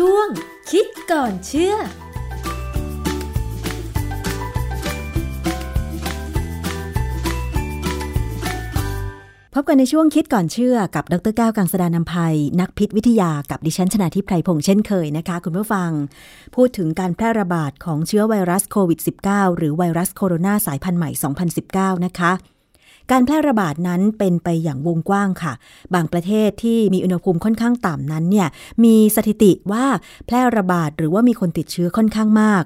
ช่วง คิดก่อนเชื่อพบกันในช่วงคิดก่อนเชื่อกับดรแก้วกังสดานนภัย นักพิษวิทยากับดิฉันชนาทิพไพรพงษ์เช่นเคยนะคะ คุณผู้ฟัง พูดถึงการแพร่ระบาดของเชื้อไวรัสโควิด -19 หรือไวรัสโคโรนาสายพันธุ์ใหม่ 2019 นะคะ การแพร่ระบาดนั้นเป็นไปอย่างวงกว้างค่ะ บางประเทศที่มีอุณหภูมิค่อนข้างต่ำนั้นเนี่ยมีสถิติว่าแพร่ระบาดหรือว่ามีคนติดเชื้อค่อนข้างมาก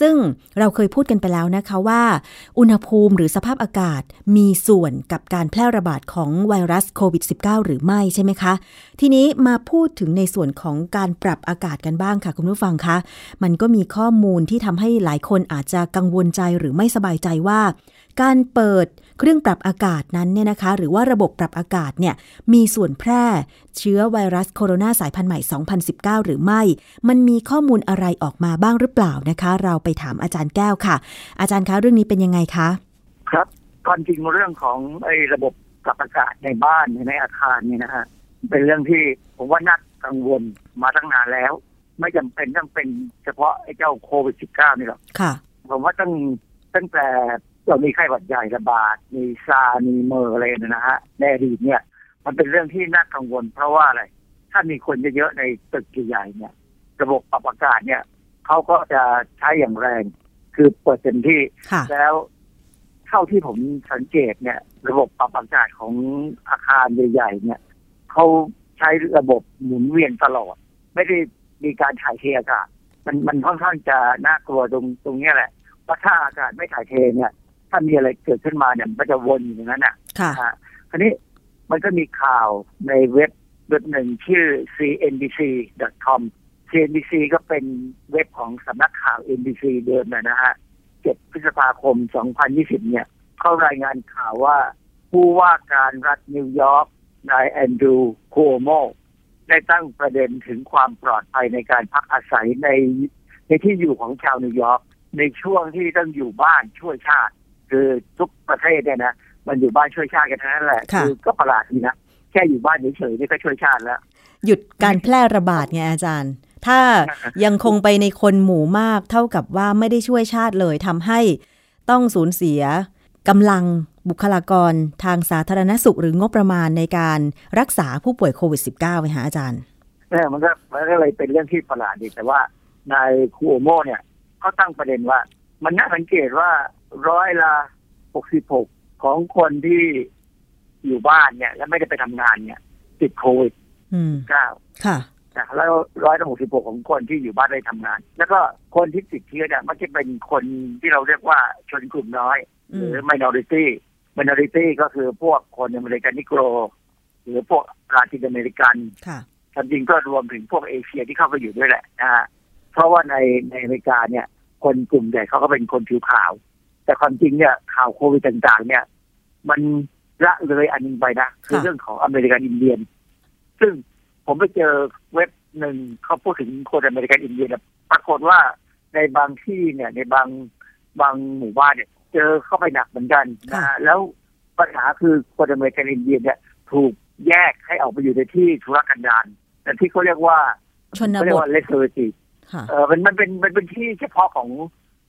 ซึ่งเราเคยพูดกันไปแล้วนะคะว่า อุณหภูมิหรือสภาพอากาศมีส่วนกับการแพร่ระบาดของไวรัสโควิด -19 หรือไม่ใช่ไหมคะ ทีนี้มาพูดถึงในส่วนของการปรับอากาศกันบ้างค่ะคุณผู้ฟังคะมันก็มีข้อมูลที่ทำให้หลายคนอาจจะกังวลใจหรือไม่สบายใจว่าการเปิดเครื่องปรับอากาศนั้นเนี่ยนะคะ หรือว่าระบบปรับอากาศเนี่ยมีส่วนแพร่เชื้อไวรัสโคโรนาสายพันธุ์ใหม่ 2019 หรือไม่ มันมีข้อมูลอะไรออกมาบ้างหรือเปล่านะคะ เราไปถามอาจารย์แก้วค่ะ อาจารย์คะเรื่องนี้เป็นยังไงคะ ครับความจริงเรื่องของไอ้ระบบปรับอากาศในบ้านในอาคารเนี่ยนะฮะเป็นเรื่องที่ผมว่านักกังวลมาตั้งนานแล้ว ไม่จำเป็นต้องเป็นเฉพาะไอ้เจ้าโควิด -19 นี่หรอกค่ะผมว่าตั้งตั้งแต่ เรามีไข้หวัดใหญ่ระบาด มีซา มีเมอร์อะไรนะฮะในอดีตเนี่ย มันเป็นเรื่องที่น่ากังวล เพราะว่าอะไร ถ้ามีคนเยอะๆในตึกใหญ่ๆเนี่ย ระบบปรับอากาศเนี่ยเขาก็จะใช้อย่างแรง คือเปิดเต็มที่ค่ะแล้วเท่าที่ผมสังเกตเนี่ย ระบบปรับอากาศของอาคารใหญ่ๆเนี่ยเขาใช้ระบบหมุนเวียนตลอด ไม่ได้มีการถ่ายเทอากาศ มันมันค่อนข้างจะน่ากลัวตรงตรงเนี้ยแหละว่าถ้าอากาศไม่ถ่ายเทเนี่ย ถ้ามีอะไรเกิดขึ้นมาเนี่ยมันก็จะวนอยู่อย่างนั้นอะค่ะนะฮะคราวนี้มันก็มีข่าวในเว็บเว็บหนึ่งชื่อ cnbc.com cnbc ก็เป็นเว็บของสำนักข่าว NBC เดิมนะฮะ 7 พฤษภาคม 2020 เนี่ย เขารายงานข่าวว่า ผู้ว่าการรัฐนิวยอร์ก นายแอนดรูว์โคโมได้ตั้งประเด็นถึงความปลอดภัยในการพักอาศัยในในที่อยู่ของชาวนิวยอร์กในช่วงที่ต้องอยู่บ้านช่วยชาติ คือทุกประเทศเนี่ยนะมันอยู่บ้านช่วยชาติกันทั้งนั้นแหละค่ะอก็ประหลาดดีนะแค่อยู่บ้านเฉยๆนี่ก็ช่วยชาติแล้ว หยุดการแพร่ระบาดไงอาจารย์ ถ้ายังคงไปในคนหมู่มากเท่ากับว่าไม่ได้ช่วยชาติเลยทำให้ต้องสูญเสียกำลังบุคลากรทางสาธารณสุขหรืองบประมาณในการรักษาผู้ป่วยโควิด -19 ไหมคะอาจารย์เออมันก็มันก็เลยเป็นเรื่องที่ประหลาดดีแต่ว่านายคูโอโมเนี่ยเขาตั้งประเด็นว่า มันน่าสังเกตว่า ร้อยละหกสิบหกของคนที่อยู่บ้านเนี่ย และไม่ได้ไปทำงานเนี่ย ติดโควิดอืมเก้าค่ะนะแล้วร้อยละหกสิบหกของคนที่อยู่บ้านได้ทำงาน แล้วก็คนที่ติดเชื้อเนี่ยมักจะเป็นคนที่เราเรียกว่าชนกลุ่มน้อยอืมหรือ minority minority ก็คือพวกคนอเมริกันนิโกรหรือพวกลาตินอเมริกันค่ะความจริงก็รวมถึงพวกเอเชียที่เข้าไปอยู่ด้วยแหละนะฮะเพราะว่าในในอเมริกาเนี่ย คนกลุ่มใหญ่เขาก็เป็นคนผิวขาว แต่ความจริงเนี่ยข่าวโควิดต่างๆ เนี่ย มันละเลยอันหนึ่งไปนะคือค่ะเรื่องของอเมริกันอินเดียน ซึ่งผมไปเจอเว็บหนึ่งเขาพูดถึงคนอเมริกันอินเดียนเนี่ยปรากฏว่าในบางที่เนี่ย ในบางบางหมู่บ้านเนี่ย เจอเข้าไปหนักเหมือนกันนะฮะแล้วปัญหาคือคนอเมริกันอินเดียนเนี่ย ถูกแยกให้ออกไปอยู่ในที่ธุรกันดารแต่ที่เขาเรียกว่าชนเขาเรียกทว่า reservation ค่ะเออมันมันเป็นมันเป็นที่เฉพาะของ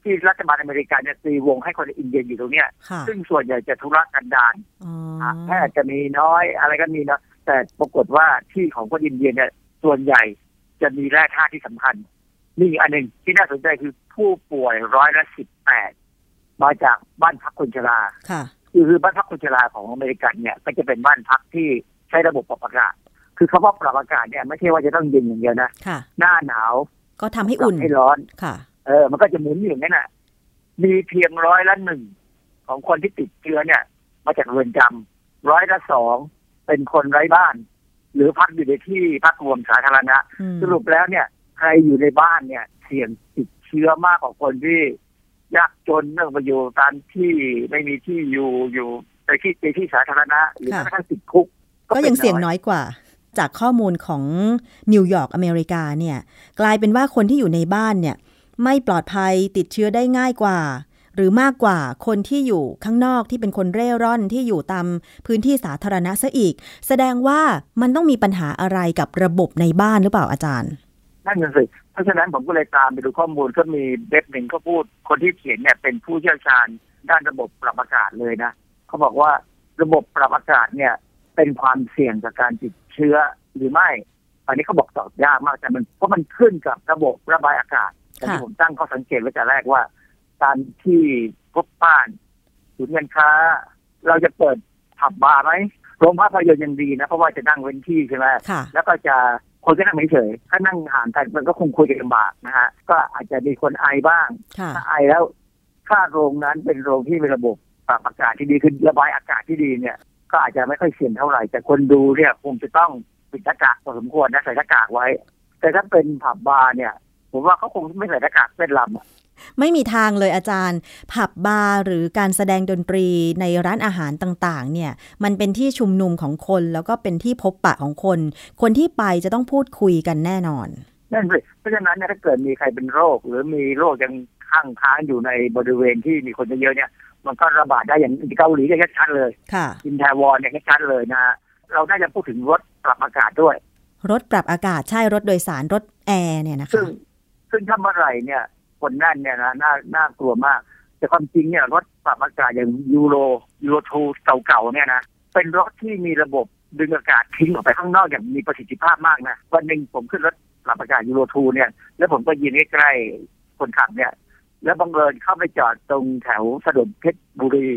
ที่รัฐบาลอเมริกาเนี่ยตีวงให้คนอินเดียอยู่ตรงเนี้ยค่ะซึ่งส่วนใหญ่จะธุรกันดารอ๋อแพทย์จะมีน้อยอะไรก็มีนะแต่ปรากฏว่าที่ของคนอินเดียเนี่ย ส่วนใหญ่จะมีแร่ธาตุที่สำคัญนี่อีกอันหนึ่งที่น่าสนใจคือผู้ป่วยร้อยละสิบแปดมาจากบ้านพักคนชราค่ะคือคือบ้านพักคนชราของอเมริกันเนี่ย ก็จะเป็นบ้านพักที่ใช้ระบบปรับอากาศ คือคำว่าปรับอากาศเนี่ยไม่ใช่ว่าจะต้องเย็นอย่างเดียวนะค่ะหน้าหนาว ก็ทำให้อุ่นให้ร้อนค่ะ เออ มันก็จะหมุนอยู่อย่างนั้นน่ะ มีเพียงร้อยละหนึ่งของคนที่ติดเชื้อเนี่ย มาจากเรือนจำร้อยละสองเป็นคนไร้บ้าน หรือพักอยู่ในที่พักรวมสาธารณะอืมสรุปแล้วเนี่ย ใครอยู่ในบ้านเนี่ย เสี่ยงติดเชื้อมากกว่าคนที่ยากจนเนื่องไปอยู่ตามที่ไม่มีที่อยู่อยู่ในที่ในที่สาธารณะหรือแม้กระทั่งติดคุก ก็ยังเสี่ยงน้อยกว่า จากข้อมูลของนิวยอร์กอเมริกาเนี่ย กลายเป็นว่าคนที่อยู่ในบ้านเนี่ย ไม่ปลอดภัยติดเชื้อได้ง่ายกว่า หรือมากกว่าคนที่อยู่ข้างนอกที่เป็นคนเร่ร่อนที่อยู่ตามพื้นที่สาธารณะซะอีก แสดงว่ามันต้องมีปัญหาอะไรกับระบบในบ้านหรือเปล่าอาจารย์นั่นน่ะสิเพราะฉะนั้นผมก็เลยตามไปดูข้อมูลก็มีเว็บหนึ่งเขาพูด คนที่เขียนเนี่ยเป็นผู้เชี่ยวชาญด้านระบบปรับอากาศเลยนะเขาบอกว่าระบบปรับอากาศเนี่ยเป็นความเสี่ยงจากการติดเชื้อหรือไม่ อันนี้เขาบอกตอบยากมากแต่มันเพราะมันขึ้นกับระบบระบายอากาศแต่ที่ค่ะผมตั้งข้อสังเกตไว้แต่แรกว่า การที่พบบ้านศูนย์การค้า เราจะเปิดผับบาร์ไหมโรงภาพยนตร์ยังดีนะ เพราะว่าจะนั่งเว้นที่ใช่ไหมค่ะแล้วก็จะคนก็นั่งเฉยๆถ้านั่งห่างกันมันก็คงคุยกันลำบากนะฮะ ก็อาจจะมีคนไอบ้างค่ะถ้าไอแล้วถ้าโรงนั้นเป็นโรงที่มีระบบปรับอากาศที่ดีคือระบายอากาศที่ดีเนี่ย ก็อาจจะไม่ค่อยเสี่ยงเท่าไหร่ แต่คนดูเนี่ยคงจะต้องปิดหน้ากากพอสมควรนะใส่หน้ากากไว้ แต่ถ้าเป็นผับบาร์เนี่ย ผมว่าเขาคงไม่ใส่หน้ากากเป็นลำอะไม่มีทางเลยอาจารย์ ผับบาร์หรือการแสดงดนตรีในร้านอาหารต่างๆ เนี่ย มันเป็นที่ชุมนุมของคนแล้วก็เป็นที่พบปะของคน คนที่ไปจะต้องพูดคุยกันแน่นอนนั่นสิเพราะฉะนั้นเนี่ยถ้าเกิดมีใครเป็นโรค หรือมีโรคยังข้างค้างอยู่ในบริเวณที่มีคนเยอะๆเนี่ย มันก็ระบาดได้อย่างเกาหลีเนี่ยชัดๆเลยค่ะอิแทวอนเนี่ยชัดๆเลยนะฮะเราน่าจะพูดถึงรถปรับอากาศด้วย รถปรับอากาศใช่รถโดยสารรถแอร์เนี่ยนะซึ่คะง ซึ่งถ้าเมื่อไหร่เนี่ยคนนั่นเนี่ยนะน่าน่ากลัวมาก แต่ความจริงเนี่ยรถปรับอากาศอย่าง Euro Euro Two เก่าๆเนี่ยนะเป็นรถที่มีระบบดึงอากาศทิ้งออกไปข้างนอกอย่างมีประสิทธิภาพมากนะวันหนึ่งผมขึ้นรถปรับอากาศยูโรทูเนี่ย แล้วผมก็ยืนใกล้ๆคนขับเนี่ย แล้วบังเอิญเข้าไปจอดตรงแถวถนนเพชรบุรี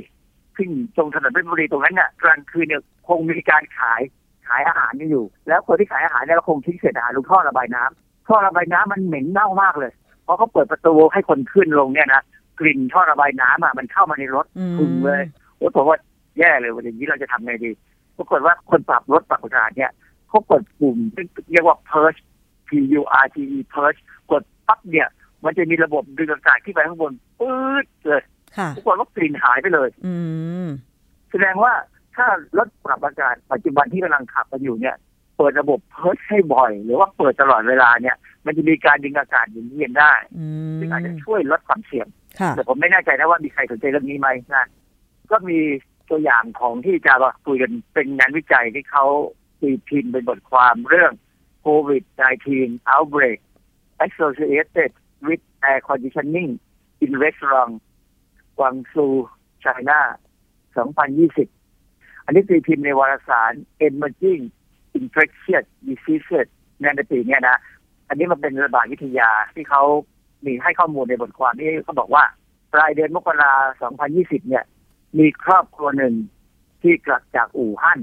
ซึ่งตรงถนนเพชรบุรีตรงนั้นเนี่ยกลางคืนเนี่ยคงมีการขายขายอาหารกันอยู่ แล้วคนที่ขายอาหารเนี่ยก็คงทิ้งเศษอาหารลงท่อระบายน้ำ ท่อระบายน้ำมันเหม็นเน่ามากเลยพอเขาเปิดประตูให้คนขึ้นลงเนี่ยนะกลิ่นท่อระบายน้ำอะมันเข้ามาในรถอืมถึงเลยโอ้ผมว่าแย่เลยวันอย่างนี้เราจะทำไงดีปรากฏว่าคนปรับรถปรับอากาศเนี่ยเขากดปุ่มที่เรียกว่า purge P U R T E purge กดปั๊บเนี่ย มันจะมีระบบดึงอากาศขึ้นไปข้างบนปื๊ดเลยค่ะปรากฏว่ากลิ่นหายไปเลยอืมแสดงว่าถ้ารถปรับอากาศปัจจุบันที่กำลังขับกันอยู่เนี่ย เปิดระบบเพิร์ชให้บ่อย หรือว่าเปิดตลอดเวลาเนี่ย มันจะมีการดึงอากาศหมุนเวียนได้อืมซึ่งอาจจะช่วยลดความเสี่ยงค่ะแต่ผมไม่แน่ใจนะว่ามีใครสนใจเรื่องนี้ไหมนะ ก็มีตัวอย่างของที่จะมาคุยกันเป็นงานวิจัยที่เขาตีพิมพ์เป็นบทความเรื่อง COVID-19 outbreak associated with air conditioning in restaurant กวางซู China 2020 อันนี้ตีพิมพ์ในวารสาร Emerging Infectious Diseases ในปีเนี้ยนะ อันนี้มันเป็นระบาดวิทยาที่เขามีให้ข้อมูลในบทความที่เขาบอกว่าปลายเดือนมกรา2020เนี่ย มีครอบครัวหนึ่งที่กลับจากอู่ฮั่น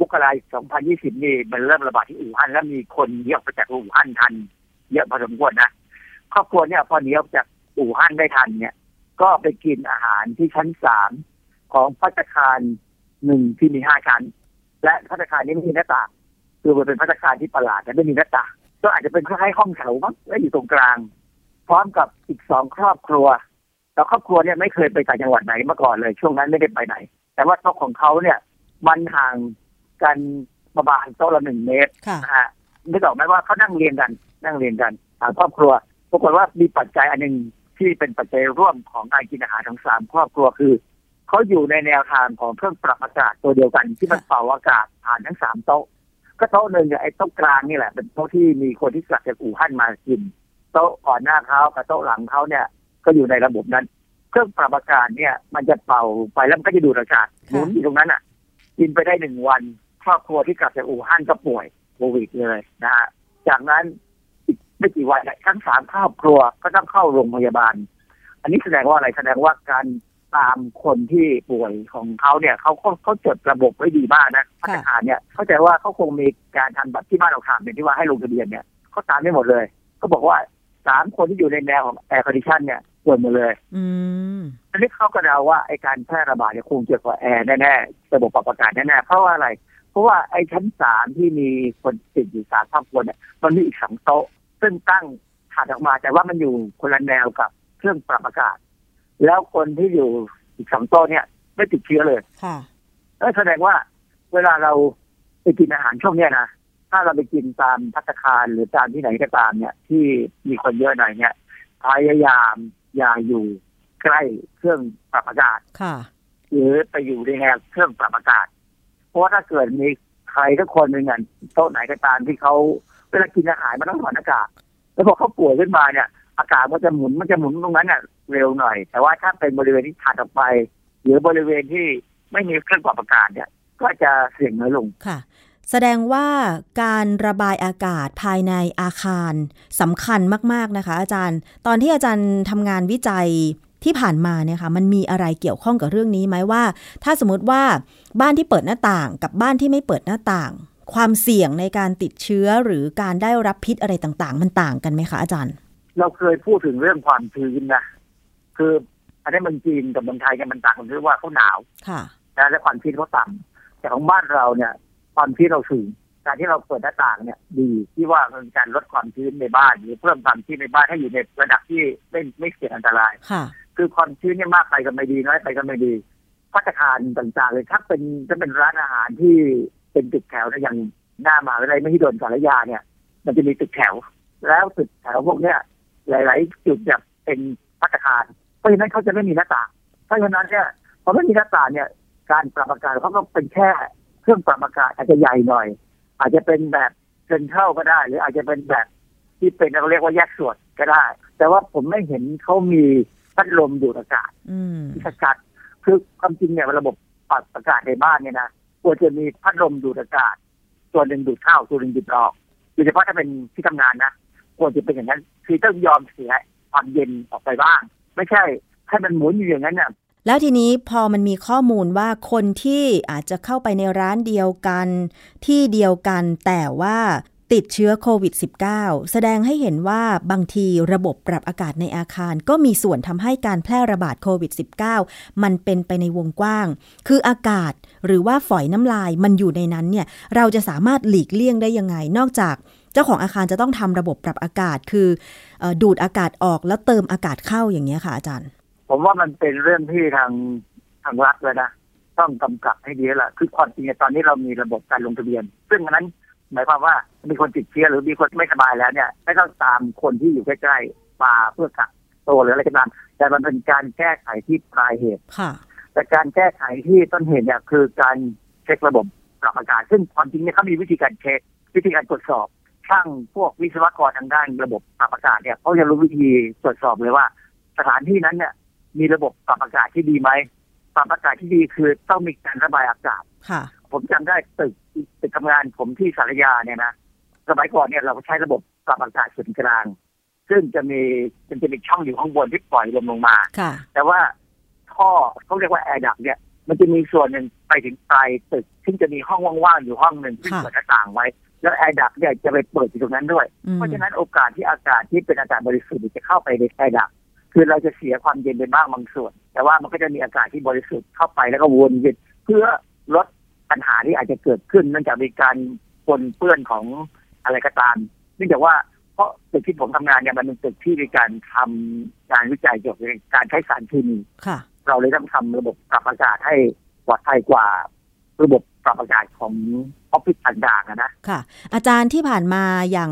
มกราคม2020นี่มันเริ่มระบาดที่อู่ฮั่นแล้วมีคนหนีออกไปจากอู่ฮั่นทัน เยอะพอสมควรนะครอบครัวเนี่ยพอหนีออกจากอู่ฮั่นได้ทันเนี่ย ก็ไปกินอาหารที่ชั้นสามของพัตตาคารหนึ่งที่มีห้าชั้น และพัตตาคารนี้ไม่มีหน้าต่าง คือมันเป็นพัตตาคารที่ประหลาดแต่ไม่มีหน้าต่างก็อาจจะเป็นคล้ายๆห้องแถวมั้งและอยู่ตรงกลาง พร้อมกับอีกสองครอบครัวแล้วครอบครัวเนี่ยไม่เคยไปต่างจังหวัดไหนมาก่อนเลย ช่วงนั้นไม่ได้ไปไหน แต่ว่าโต๊ะของเขาเนี่ย มันห่างกันประมาณโต๊ะละหนึ่งเมตรค่ะนะฮะนึกออกไหมว่าเขานั่งเรียนกัน นั่งเรียนกันทางครอบครัวปรากฏว่ามีปัจจัยอันหนึ่งที่เป็นปัจจัยร่วมของการกินอาหารทั้งสามครอบครัวคือเขาอยู่ในแนวทางของเครื่องปรับอากาศตัวเดียวกันที่มันเป่าอากาศผ่านทั้งสามโต๊ะ ก็โต๊ะหนึ่งเนี่ยไอ้โต๊ะกลางนี่แหละ เป็นโต๊ะที่มีคนที่กลับจากอู่ฮั่นมากิน โต๊ะก่อนหน้าเขากับโต๊ะหลังเขาเนี่ย ก็อยู่ในระบบนั้น เครื่องปรับอากาศเนี่ย มันจะเป่าไปแล้วมันก็จะดูดอากาศหมุนอยู่ตรงนั้นอะ กินไปได้หนึ่งวัน ครอบครัวที่กลับจากอู่ฮั่นก็ป่วยโควิดเลยนะฮะจากนั้นอีกไม่กี่วันเนี่ยทั้งสามครอบครัวก็ต้องเข้าโรงพยาบาล อันนี้แสดงว่าอะไรแสดงว่าการ ตามคนที่ป่วยของเขาเนี่ยเขาเขาเขาจดระบบไว้ดีมากนะพัฒนาคารเนี่ยเข้าใจว่าเขาคงมีการทำแบบที่บ้านเราทำเนี่ยที่ว่าให้ลงทะเบียนเนี่ยเขาตามได้หมดเลยเขาบอกว่าสามคนที่อยู่ในแนวของ air condition เนี่ยป่วยหมดเลย อืมอันนี้เขาก็เดาว่าไอการแพร่ระบาดเนี่ยคงเกี่ยวกับแอร์แน่ๆระบบปรับอากาศแน่ๆเพราะว่าอะไร เพราะว่าไอชั้นสามที่มีคนติดอยู่สามครอบครัวเนี่ยมันมีอีกสองโต๊ะซึ่งตั้งถัดออกมาแต่ว่ามันอยู่คนละแนวกับเครื่องปรับอากาศ แล้วคนที่อยู่อีกสองโต๊ะเนี่ย ไม่ติดเชื้อเลยค่ะนั่นแสดงว่าเวลาเราไปกินอาหารช่วงเนี้ยนะถ้าเราไปกินตามพัตตาคารหรือตามที่ไหนก็ตามเนี่ย ที่มีคนเยอะหน่อยเนี่ยพยายามอย่าอยู่ใกล้เครื่องปรับอากาศค่ะหรือไปอยู่ในแนวเครื่องปรับอากาศ เพราะว่าถ้าเกิดมีใครสักคนหนึ่งอะโต๊ะไหนก็ตามที่เขาเวลากินอาหารมันต้องถอดหน้ากากแล้วพอเขาป่วยขึ้นมาเนี่ย อากาศมันจะหมุนมันจะหมุนตรงนั้นเนี่ย เร็วหน่อย แต่ว่าถ้าเป็นบริเวณที่ถัดออกไป หรือบริเวณที่ไม่มีเครื่องปรับอากาศเนี่ยก็จะเสี่ยงน้อยลงค่ะ แสดงว่าการระบายอากาศภายในอาคารสำคัญมาก ๆ นะคะ อาจารย์ ตอนที่อาจารย์ทำงานวิจัยที่ผ่านมาเนี่ยค่ะมันมีอะไรเกี่ยวข้องกับเรื่องนี้ไหมว่า ถ้าสมมติว่าบ้านที่เปิดหน้าต่างกับบ้านที่ไม่เปิดหน้าต่าง ความเสี่ยงในการติดเชื้อหรือการได้รับพิษอะไรต่างๆ มันต่างกันไหมคะอาจารย์ เราเคยพูดถึงเรื่องความชื้นนะ คืออันนี้เมันจีนกับเมืองไทยเนี่ยมันต่างกันที่ว่าเขาหนาวค่ะนะและความชื้นเขาต่ำแต่ของบ้านเราเนี่ย ความชื้นเราสูงการที่เราเปิดหน้าต่างเนี่ย ดีที่ว่ามันเป็นการลดความชื้นในบ้าน หรือเพิ่มความชื้นในบ้านให้อยู่ในระดับที่ไม่ไม่เสี่ยงอันตรายค่ะคือความชื้นเนี่ยมากไปก็ไม่ดีน้อยไปก็ไม่ดีพัฒคารต่างๆ เลยถ้าเป็นถ้าเป็นร้านอาหารที่เป็นตึกแถวนะอย่างหน้ามหาวิทยาลัยไม่ที่โดนสารยาเนี่ย มันจะมีตึกแถว แล้วตึกแถวพวกเนี้ยหลาย ๆ จุดเนี่ยเป็นพัฒคา รเพราะฉะนั้นเขาจะไม่มีหน้าต่างเพราะฉะนั้นเนี่ยพอไม่มีหน้าต่างเนี่ย การปรับอากาศเขาก็เป็นแค่เครื่องปรับอากาศอาจจะใหญ่หน่อย อาจจะเป็นแบบเซนเทรัลก็ได้ หรืออาจจะเป็นแบบที่เป็นเราเรียกว่าแยกส่วนก็ได้ แต่ว่าผมไม่เห็นเขามีพัดลมดูดอากาศอืมที่ชัดๆคือความจริงเนี่ยระบบปรับอากาศในบ้านเนี่ยนะควรจะมีพัดลมดูดอากาศตัวหนึ่งดูดเข้าตัวหนึ่งดูดออกโดยเฉพาะถ้าเป็นที่ทำงานนะควรจะเป็นอย่างนั้น คือต้องยอมเสียความเย็นออกไปบ้าง ไม่ใช่ให้มันหมุนอยู่อย่างนั้นเนี่ยแล้วทีนี้พอมันมีข้อมูลว่าคนที่อาจจะเข้าไปในร้านเดียวกัน ที่เดียวกันแต่ว่าติดเชื้อโควิด -19 แสดงให้เห็นว่าบางทีระบบปรับอากาศในอาคาร ก็มีส่วนทำให้การแพร่ระบาดโควิด -19 มันเป็นไปในวงกว้าง คืออากาศหรือว่าฝอยน้ำลายมันอยู่ในนั้นเนี่ย เราจะสามารถหลีกเลี่ยงได้ยังไง นอกจาก เจ้าของอาคารจะต้องทำระบบปรับอากาศ คือเอ่อดูดอากาศออกแล้วเติมอากาศเข้าอย่างเงี้ยค่ะอาจารย์ ผมว่ามันเป็นเรื่องที่ทางทางรัฐเลยนะต้องกำกับให้ดีแล้วล่ะคือความจริงเนี่ยตอนนี้เรามีระบบการลงทะเบียน ซึ่งอันนั้นหมายความว่ามีคนติดเชื้อหรือมีคนไม่สบายแล้วเนี่ยไม่ต้องตามคนที่อยู่ใกล้ๆมาเพื่อกักตัวหรืออะไรก็ตามแต่มันเป็นการแก้ไขที่ปลายเหตุค่ะ แต่การแก้ไขที่ต้นเหตุเนี่ยคือการเช็คระบบปรับอากาศซึ่งความจริงเนี่ยเขามีวิธีการเช็ควิธีการตรวจสอบ ช่างพวกวิศวกรทางด้านระบบปรับอากาศเนี่ยเขาจะรู้วิธีตรวจสอบเลยว่า สถานที่นั้นเนี่ย มีระบบปรับอากาศที่ดีไหมปรับอากาศที่ดีคือต้องมีการระบายอากาศค่ะผมจำได้ตึกตึกทำงานผมที่สารยาเนี่ยนะสมัยก่อนเนี่ยเราก็ใช้ระบบปรับอากาศส่วนกลาง ซึ่งจะมีมันจะมีช่องอยู่ข้างบนที่ปล่อยลมลงมาค่ะแต่ว่าท่อเขาเรียกว่า air duct เนี่ยมันจะมีส่วนหนึ่งไปถึงปลายตึกซึ่งจะมีห้องว่างๆอยู่ห้องหนึ่งที่ค่ะเปิดหน้าต่างไว้ แล้ว air duct เนี่ยจะไปเปิดอยู่ตรงนั้นด้วยอืมเพราะฉะนั้นโอกาสที่อากาศที่เป็นอากาศบริสุทธิ์จะเข้าไปใน air duct คือเราจะเสียความเย็นไปบ้างบางส่วน แต่ว่ามันก็จะมีอากาศที่บริสุทธิ์เข้าไปแล้วก็วนเวียนเพื่อลดปัญหาที่อาจจะเกิดขึ้นเนื่องจากมีการปนเปื้อนของอะไรก็ตามเนื่องจากว่าเพราะตึกที่ผมทำงานเนี่ยมันเป็นตึกที่มีการทำงานวิจัยเกี่ยวกับการใช้สารเคมีค่ะเราเลยต้องทำระบบปรับอากาศให้ปลอดภัยกว่า ระบบปรับอากาศของออฟฟิศต่างๆอะนะค่ะ อาจารย์ที่ผ่านมาอย่าง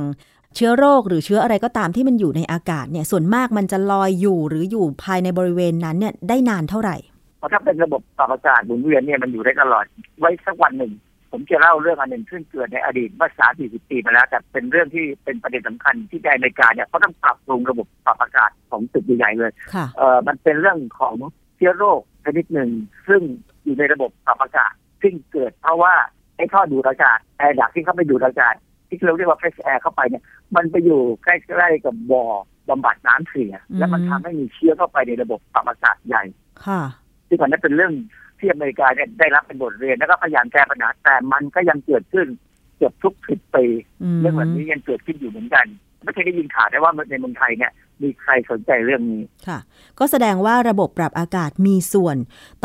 เชื้อโรคหรือเชื้ออะไรก็ตามที่มันอยู่ในอากาศเนี่ยส่วนมากมันจะลอยอยู่หรืออยู่ภายในบริเวณนั้นเนี่ยได้นานเท่าไหร่เพราะถ้าเป็นระบบปรับอากาศหมุนเวียนเนี่ยมันอยู่ได้ตลอดไว้สักวันหนึ่ง ผมจะเล่าเรื่องอันหนึ่งซึ่งเกิดในอดีตเมื่อสามสี่สิบปีมาแล้วแต่เป็นเรื่องที่เป็นประเด็นสำคัญที่ในอเมริกาเนี่ยเขาต้องปรับปรุงระบบปรับอากาศของตึกใหญ่ๆเลยค่ะเอ่อมันเป็นเรื่องของเชื้อโรคชนิดหนึ่งซึ่งอยู่ในระบบปรับอากาศ ซึ่งเกิดเพราะว่าไอ้ท่อดูดอากาศแอร์ดักที่เข้าไปดูดอากาศที่เราเรียกว่า fresh air เข้าไปเนี่ยมันไปอยู่ใกล้ๆกับบ่อบำบัดน้ำเสีย แล้วมันทำให้มีเชื้อเข้าไปในระบบปรับอากาศใหญ่ค่ะซึ่งอันนั้นเป็นเรื่องที่อเมริกาเนี่ยได้รับเป็นบทเรียนแล้วก็พยายามแก้ปัญหาแต่มันก็ยังเกิดขึ้นเกือบทุกสิบปีอืมเรื่องแบบนี้ยังเกิดขึ้นอยู่เหมือนกัน ไม่เคยได้ยินข่าวได้ว่าในเมืองไทยเนี่ย มีใครสนใจเรื่องนี้ค่ะ ก็แสดงว่าระบบปรับอากาศมีส่วน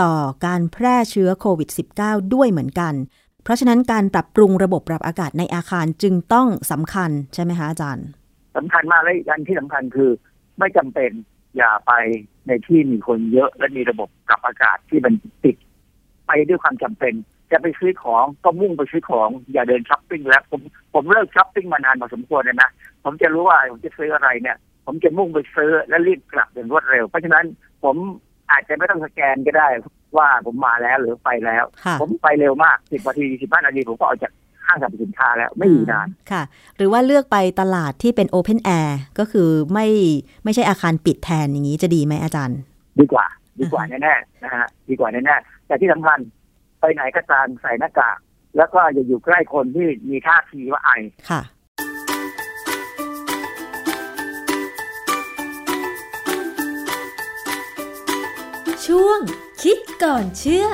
ต่อการแพร่เชื้อโควิด -19 ด้วยเหมือนกัน เพราะฉะนั้นการปรับปรุงระบบปรับอากาศในอาคารจึงต้องสำคัญใช่ไหมคะอาจารย์สำคัญมากและอีกอันที่สำคัญคือ ไม่จำเป็นอย่าไปในที่มีคนเยอะและมีระบบปรับอากาศที่มันติด ไปด้วยความจำเป็นจะไปซื้อของก็มุ่งไปซื้อของ อย่าเดินช้อปปิ้งแล้วผมผมเลิกช้อปปิ้งมานานพอสมควรเลยนะผมจะรู้ว่าผมจะซื้ออะไรเนี่ย ผมจะมุ่งไปซื้อและรีบกลับอย่างรวดเร็ว เพราะฉะนั้นผมอาจจะไม่ต้องสแกนก็ได้ว่าผมมาแล้วหรือไปแล้วค่ะผมไปเร็วมากสิบนาทีสิบห้านาทีผมก็ออกจากห้างสรรพสินค้าแล้วไม่อยู่นานค่ะ หรือว่าเลือกไปตลาดที่เป็นโอเพนแอร์ก็คือไม่ไม่ใช่อาคารปิดแทนอย่างนี้จะดีไหมอาจารย์ ดีกว่า ดีกว่าแน่ๆนะฮะดีกว่าแน่ๆแต่ที่สำคัญไปไหนก็ตามใส่หน้ากากแล้วก็อย่าอยู่ใกล้คนที่มีท่าทีว่าไอ ช่วงคิดก่อนเชื่อ